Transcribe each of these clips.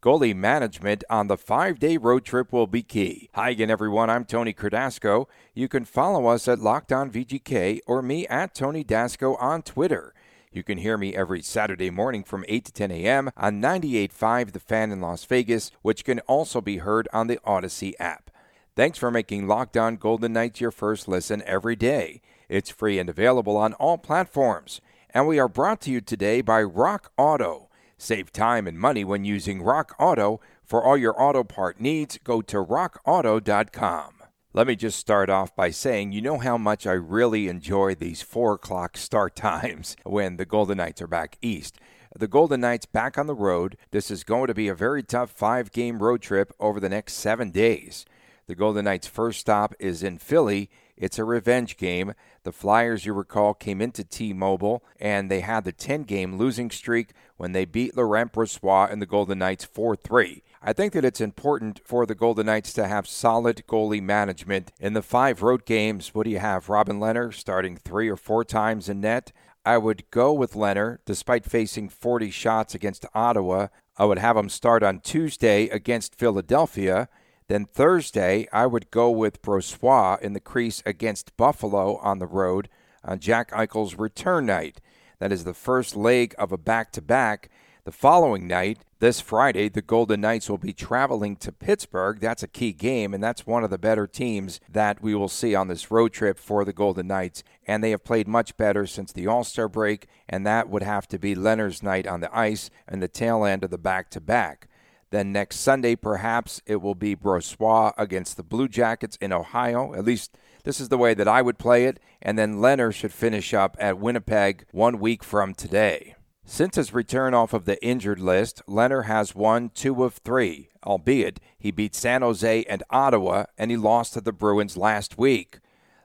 Goalie management on the five day road trip will be key. Hi again, everyone. I'm Tony Cardasco. You can follow us at Locked On VGK or me at Tony Dasco on Twitter. You can hear me every Saturday morning from 8 to 10 a.m. on 98.5 The Fan in Las Vegas, which can also be heard on the Odyssey app. Thanks for making Locked On Golden Knights your first listen every day. It's free and available on all platforms and we are brought to you today by Rock Auto. Save time and money when using Rock Auto. For all your auto part needs, go to rockauto.com. Let me just start off by saying, you know how much I really enjoy these 4 o'clock start times when the Golden Knights are back east. The Golden Knights back on the road. This is going to be a very tough five game road trip over the next seven days. The Golden Knights' first stop is in Philly it's a revenge game. The Flyers, you recall, came into T Mobile and they had the 10 game losing streak when they beat Laurent Brossoit and the Golden Knights 4 3. I think that it's important for the Golden Knights to have solid goalie management. In the five road games, what do you have? Robin Lehner starting three or four times in net. I would go with Lehner despite facing 40 shots against Ottawa. I would have him start on Tuesday against Philadelphia. Then Thursday, I would go with Brossoit in the crease against Buffalo on the road on Jack Eichel's return night. That is the first leg of a back to back. The following night, this Friday, the Golden Knights will be traveling to Pittsburgh. That's a key game, and that's one of the better teams that we will see on this road trip for the Golden Knights. And they have played much better since the All Star break, and that would have to be Lehner's night on the ice and the tail end of the back to back. Then next Sunday, perhaps it will be Brossoit against the Blue Jackets in Ohio. At least this is the way that I would play it. And then Lehner should finish up at Winnipeg one week from today. Since his return off of the injured list, Lehner has won two of three, albeit he beat San Jose and Ottawa, and he lost to the Bruins last week.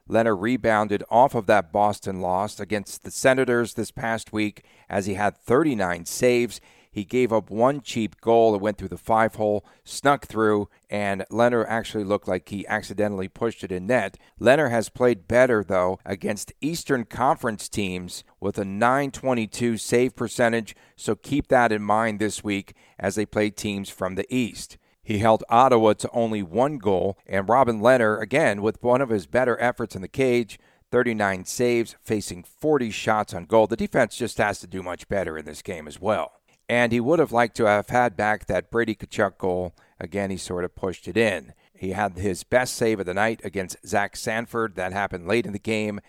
Lehner rebounded off of that Boston loss against the Senators this past week as he had 39 saves. He gave up one cheap goal. that went through the five hole, snuck through, and Lehner actually looked like he accidentally pushed it in net. Lehner has played better, though, against Eastern Conference teams with a 922 save percentage, so keep that in mind this week as they play teams from the East. He held Ottawa to only one goal, and Robin Lehner, again, with one of his better efforts in the cage, 39 saves, facing 40 shots on goal. The defense just has to do much better in this game as well. And he would have liked to have had back that Brady Tkachuk goal. Again, he sort of pushed it in. He had his best save of the night against Zach Sanford. That happened late in the game.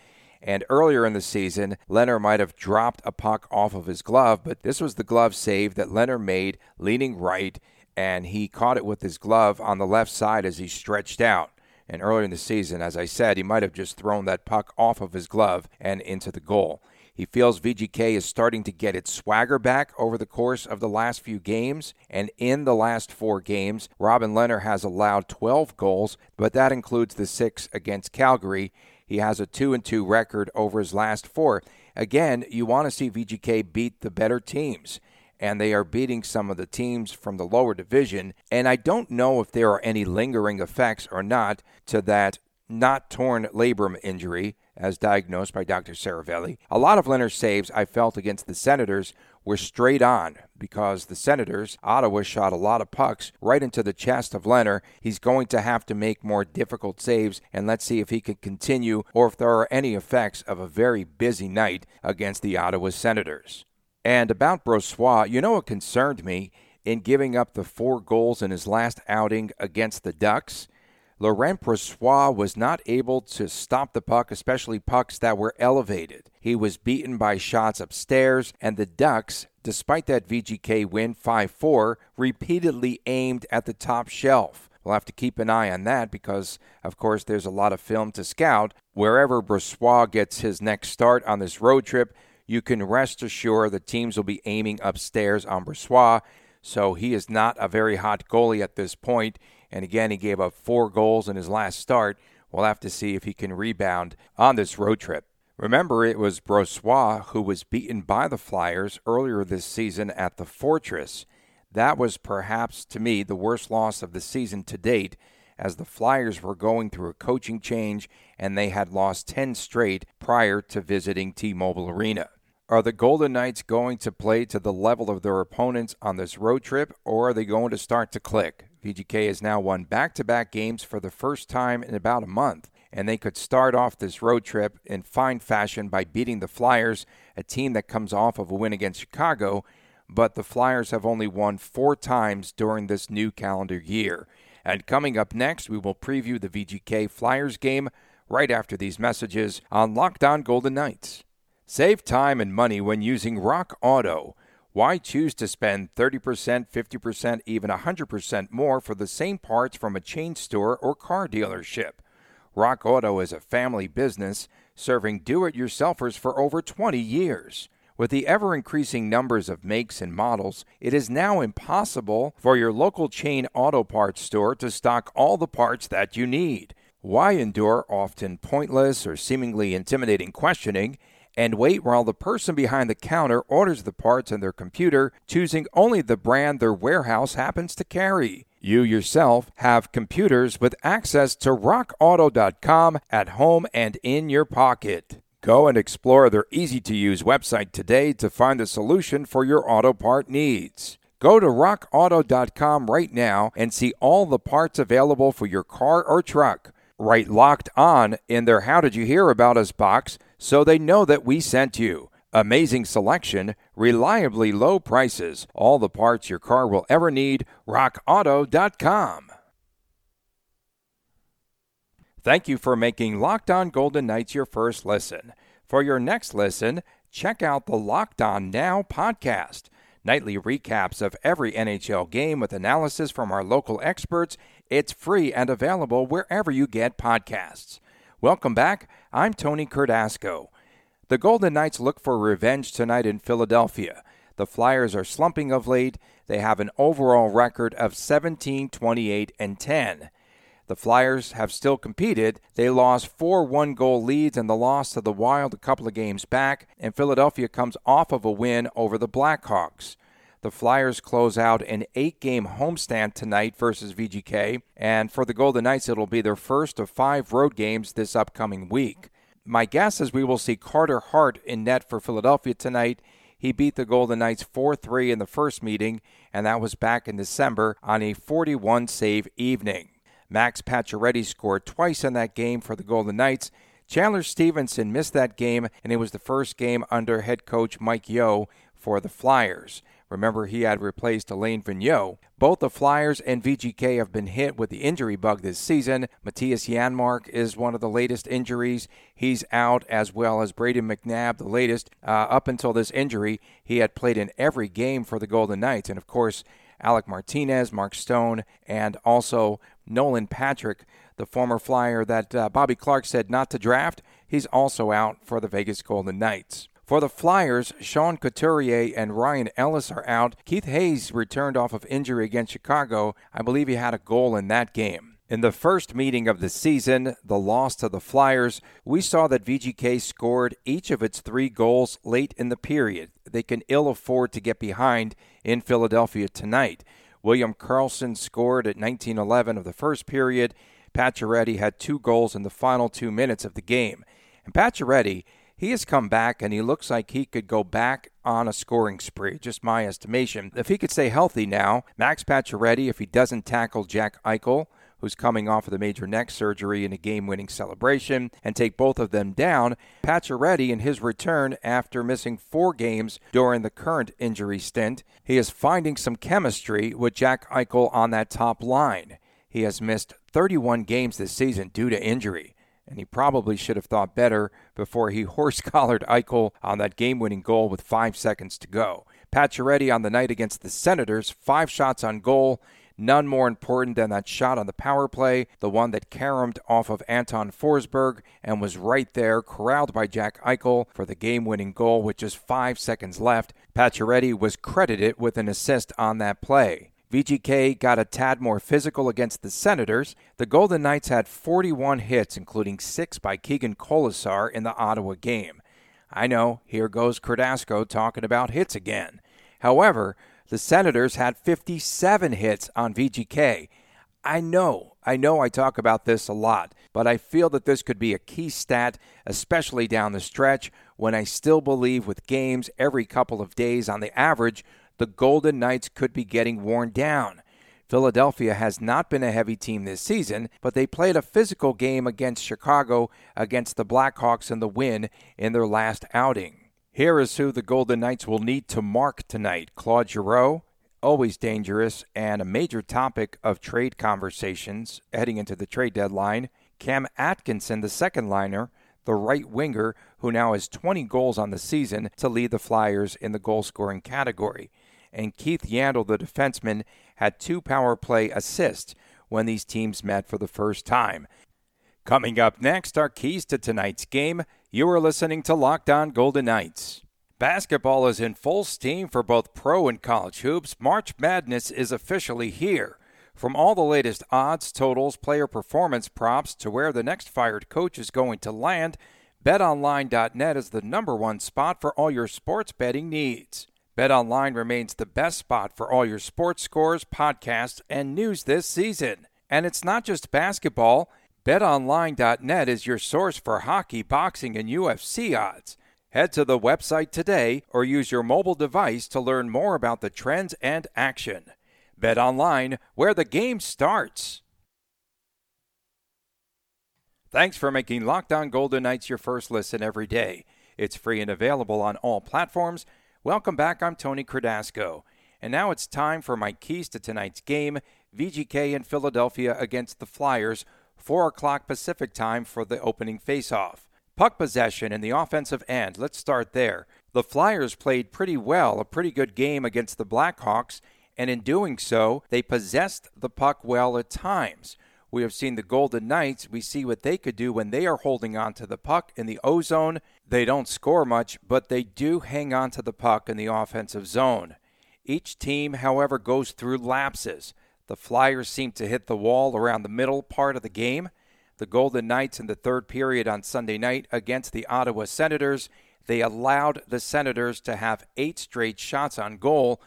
And earlier in the season, Lehner might have dropped a puck off of his glove, but this was the glove save that Lehner made leaning right, and he caught it with his glove on the left side as he stretched out. And earlier in the season, as I said, he might have just thrown that puck off of his glove and into the goal. He feels VGK is starting to get its swagger back over the course of the last few games. And in the last four games, Robin Lehner has allowed 12 goals, but that includes the six against Calgary. He has a 2 and 2 record over his last four. Again, you want to see VGK beat the better teams and they are beating some of the teams from the lower division. And I don't know if there are any lingering effects or not to that not torn labrum injury as diagnosed by Dr. Saravelli. A lot of Lehner's saves I felt against the Senators were straight on because the Senators, Ottawa, shot a lot of pucks right into the chest of Lehner. He's going to have to make more difficult saves, and let's see if he can continue or if there are any effects of a very busy night against the Ottawa Senators. And about Brossoit, you know what concerned me in giving up the four goals in his last outing against the Ducks? Laurent Brossoit was not able to stop the puck, especially pucks that were elevated. He was beaten by shots upstairs, and the Ducks, despite that VGK win 5 4, repeatedly aimed at the top shelf. We'll have to keep an eye on that because, of course, there's a lot of film to scout. Wherever Brossoit gets his next start on this road trip, you can rest assured the teams will be aiming upstairs on Brossoit. so he is not a very hot goalie at this point. And again, he gave up four goals in his last start. We'll have to see if he can rebound on this road trip. Remember, it was Brossoit who was beaten by the Flyers earlier this season at the Fortress. That was perhaps, to me, the worst loss of the season to date, as the Flyers were going through a coaching change and they had lost 10 straight prior to visiting T Mobile Arena. Are the Golden Knights going to play to the level of their opponents on this road trip, or are they going to start to click? VGK has now won back to back games for the first time in about a month and they could start off this road trip in fine fashion by beating the Flyers, a team that comes off of a win against Chicago, but the Flyers have only won four times during this new calendar year. And coming up next, we will preview the VGK Flyers game right after these messages on Locked On Golden Knights. Save time and money when using Rock Auto. Why choose to spend 30%, 50%, even 100% more for the same parts from a chain store or car dealership? Rock Auto is a family business serving do it yourselfers for over 20 years. With the ever increasing numbers of makes and models, it is now impossible for your local chain auto parts store to stock all the parts that you need. Why endure often pointless or seemingly intimidating questioning and wait while the person behind the counter orders the parts on their computer, choosing only the brand their warehouse happens to carry? You yourself have computers with access to rockauto.com at home and in your pocket. Go and explore their easy to use website today to find a solution for your auto part needs. Go to rockauto.com right now and see all the parts available for your car or truck. Write locked on in their How Did You Hear About Us box so they know that we sent you. Amazing selection, reliably low prices, all the parts your car will ever need. RockAuto.com. Thank you for making Locked On Golden Knights your first listen. For your next listen, check out the Locked On Now podcast. Nightly recaps of every NHL game with analysis from our local experts. It's free and available wherever you get podcasts. Welcome back. I'm Tony Cardasco. The Golden Knights look for revenge tonight in Philadelphia. The Flyers are slumping of late. They have an overall record of 17, 28, and 10. The Flyers have still competed. They lost four one goal leads and the loss to the Wild a couple of games back, and Philadelphia comes off of a win over the Blackhawks. The Flyers close out an eight game homestand tonight versus VGK, and for the Golden Knights, it'll be their first of five road games this upcoming week. My guess is we will see Carter Hart in net for Philadelphia tonight. He beat the Golden Knights 4 3 in the first meeting, and that was back in December on a 41 save evening. Max Pacioretty scored twice in that game for the Golden Knights. Chandler Stephenson missed that game, and it was the first game under head coach Mike Yeo for the Flyers. Remember, he had replaced Alain Vigneault. Both the Flyers and VGK have been hit with the injury bug this season. Mattias Janmark is one of the latest injuries. He's out, as well as Brayden McNabb, the latest. Uh, up until this injury, he had played in every game for the Golden Knights. And of course, Alec Martinez, Mark Stone, and also Nolan Patrick, the former Flyer that uh, Bobby Clarke said not to draft. He's also out for the Vegas Golden Knights. For the Flyers, Sean Couturier and Ryan Ellis are out. Keith Hayes returned off of injury against Chicago. I believe he had a goal in that game. In the first meeting of the season, the loss to the Flyers, we saw that VGK scored each of its three goals late in the period. They can ill afford to get behind in Philadelphia tonight. William Karlsson scored at 1911 of the first period. Pacioretty had two goals in the final two minutes of the game. And Pacioretty he has come back and he looks like he could go back on a scoring spree, just my estimation. If he could stay healthy now, Max Pacioretty, if he doesn't tackle Jack Eichel, who's coming off of the major neck surgery in a game-winning celebration, and take both of them down, Pacioretty in his return after missing four games during the current injury stint, he is finding some chemistry with Jack Eichel on that top line. He has missed 31 games this season due to injury and he probably should have thought better before he horse collared Eichel on that game winning goal with five seconds to go. Pacioretty on the night against the Senators, five shots on goal, None more important than that shot on the power play, the one that caromed off of Anton Forsberg and was right there, corralled by Jack Eichel for the game winning goal with just five seconds left. Pacioretty was credited with an assist on that play. VGK got a tad more physical against the Senators. The Golden Knights had 41 hits, including six by Keegan Kolesar in the Ottawa game. I know, here goes Cardasco talking about hits again. However, the Senators had 57 hits on VGK. I know, I know I talk about this a lot, but I feel that this could be a key stat, especially down the stretch when I still believe with games every couple of days on the average, the Golden Knights could be getting worn down. Philadelphia has not been a heavy team this season, but they played a physical game against Chicago against the Blackhawks in the win in their last outing. Here is who the Golden Knights will need to mark tonight Claude Giroux, always dangerous and a major topic of trade conversations heading into the trade deadline. Cam Atkinson, the second liner, the right winger, who now has 20 goals on the season to lead the Flyers in the goal scoring category and Keith Yandle, the defenseman, had two power play assists when these teams met for the first time. Coming up next, our keys to tonight's game. You are listening to Locked On Golden Knights. Basketball is in full steam for both pro and college hoops. March Madness is officially here. From all the latest odds, totals, player performance props to where the next fired coach is going to land, betonline.net is the number one spot for all your sports betting needs. BetOnline remains the best spot for all your sports scores, podcasts, and news this season. And it's not just basketball. BetOnline.net is your source for hockey, boxing, and UFC odds. Head to the website today or use your mobile device to learn more about the trends and action. BetOnline, where the game starts. Thanks for making Locked On Golden Knights your first listen every day. It's free and available on all platforms Welcome back. I'm Tony Cardasco. And now it's time for my keys to tonight's game VGK in Philadelphia against the Flyers, 4 o'clock Pacific time for the opening faceoff. Puck possession in the offensive end. Let's start there. The Flyers played pretty well, a pretty good game against the Blackhawks, and in doing so, they possessed the puck well at times. We have seen the Golden Knights. We see what they could do when they are holding on to the puck in the O zone. They don't score much, but they do hang on to the puck in the offensive zone. Each team, however, goes through lapses. The Flyers seem to hit the wall around the middle part of the game. The Golden Knights in the third period on Sunday night against the Ottawa Senators, they allowed the Senators to have eight straight shots on goal,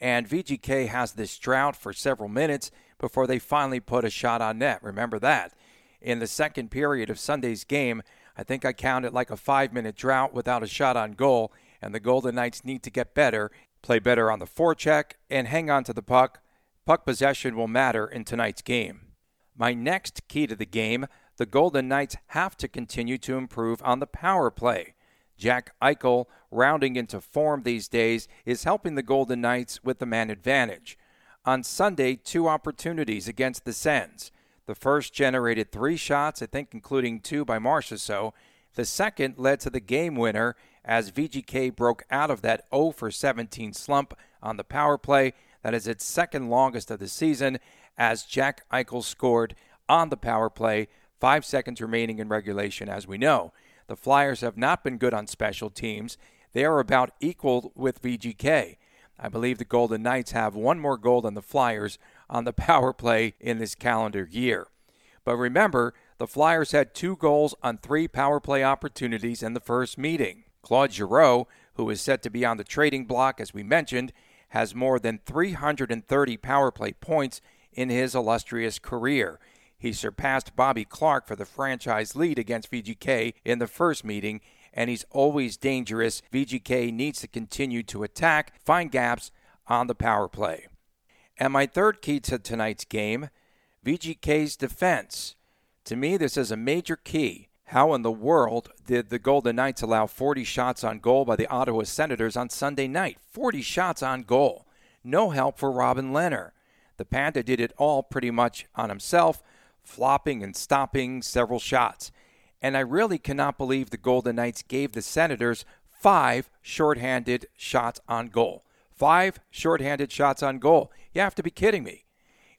and VGK has this drought for several minutes before they finally put a shot on net. Remember that. In the second period of Sunday's game, I think I counted like a five minute drought without a shot on goal, and the Golden Knights need to get better, play better on the forecheck, and hang on to the puck. Puck possession will matter in tonight's game. My next key to the game the Golden Knights have to continue to improve on the power play. Jack Eichel, rounding into form these days, is helping the Golden Knights with the man advantage. On Sunday, two opportunities against the Sens. The first generated three shots, I think, including two by Marchessault. The second led to the game winner as VGK broke out of that 0 for 17 slump on the power play. That is its second longest of the season as Jack Eichel scored on the power play, five seconds remaining in regulation, as we know. The Flyers have not been good on special teams. They are about equal with VGK. I believe the Golden Knights have one more goal than the Flyers on the power play in this calendar year. But remember, the Flyers had two goals on three power play opportunities in the first meeting. Claude Giroux, who is set to be on the trading block, as we mentioned, has more than 330 power play points in his illustrious career. He surpassed Bobby Clarke for the franchise lead against VGK in the first meeting, and he's always dangerous. VGK needs to continue to attack, find gaps on the power play. And my third key to tonight's game VGK's defense. To me, this is a major key. How in the world did the Golden Knights allow 40 shots on goal by the Ottawa Senators on Sunday night? 40 shots on goal. No help for Robin Lehner. The Panda did it all pretty much on himself, flopping and stopping several shots. And I really cannot believe the Golden Knights gave the Senators five shorthanded shots on goal. Five shorthanded shots on goal. You have to be kidding me.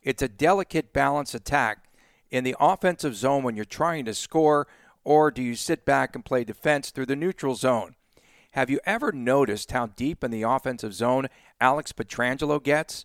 It's a delicate balance attack in the offensive zone when you're trying to score, or do you sit back and play defense through the neutral zone? Have you ever noticed how deep in the offensive zone Alex Pietrangelo gets?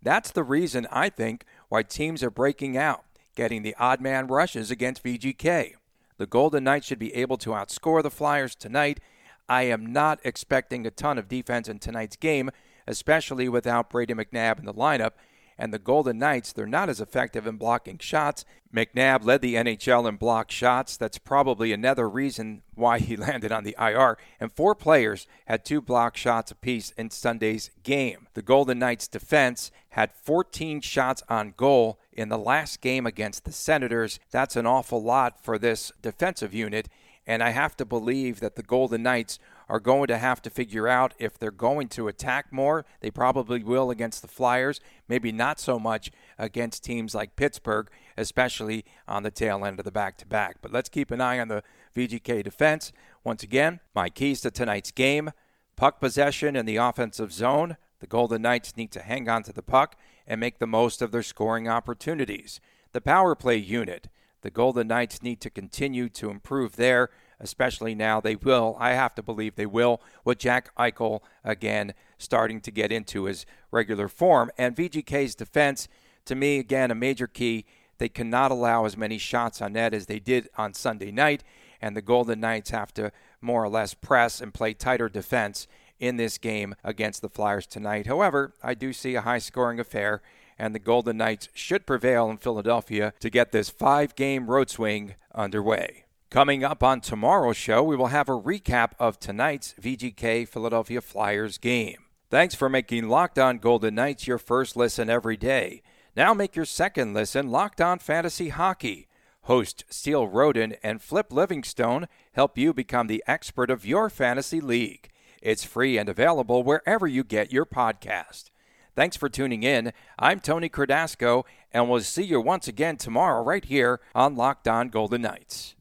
That's the reason I think why teams are breaking out, getting the odd man rushes against VGK. The Golden Knights should be able to outscore the Flyers tonight. I am not expecting a ton of defense in tonight's game, especially without Brady McNabb in the lineup and the Golden Knights, they're not as effective in blocking shots. McNabb led the NHL in blocked shots. That's probably another reason why he landed on the IR. And four players had two block shots apiece in Sunday's game. The Golden Knights defense had 14 shots on goal in the last game against the Senators. That's an awful lot for this defensive unit. And I have to believe that the Golden Knights are going to have to figure out if they're going to attack more. They probably will against the Flyers, maybe not so much against teams like Pittsburgh, especially on the tail end of the back to back. But let's keep an eye on the VGK defense. Once again, my keys to tonight's game puck possession in the offensive zone. The Golden Knights need to hang on to the puck and make the most of their scoring opportunities. The power play unit. The Golden Knights need to continue to improve there especially now they will. I have to believe they will with Jack Eichel again starting to get into his regular form. And VGK's defense, to me, again, a major key. They cannot allow as many shots on net as they did on Sunday night, and the Golden Knights have to more or less press and play tighter defense in this game against the Flyers tonight. However, I do see a high scoring affair, and the Golden Knights should prevail in Philadelphia to get this five game road swing underway. Coming up on tomorrow's show, we will have a recap of tonight's VGK Philadelphia Flyers game. Thanks for making Locked On Golden Knights your first listen every day. Now make your second listen Locked On Fantasy Hockey. Host Steele Roden and Flip Livingstone help you become the expert of your fantasy league. It's free and available wherever you get your podcast. Thanks for tuning in. I'm Tony Cardasco, and we'll see you once again tomorrow right here on Locked On Golden Knights.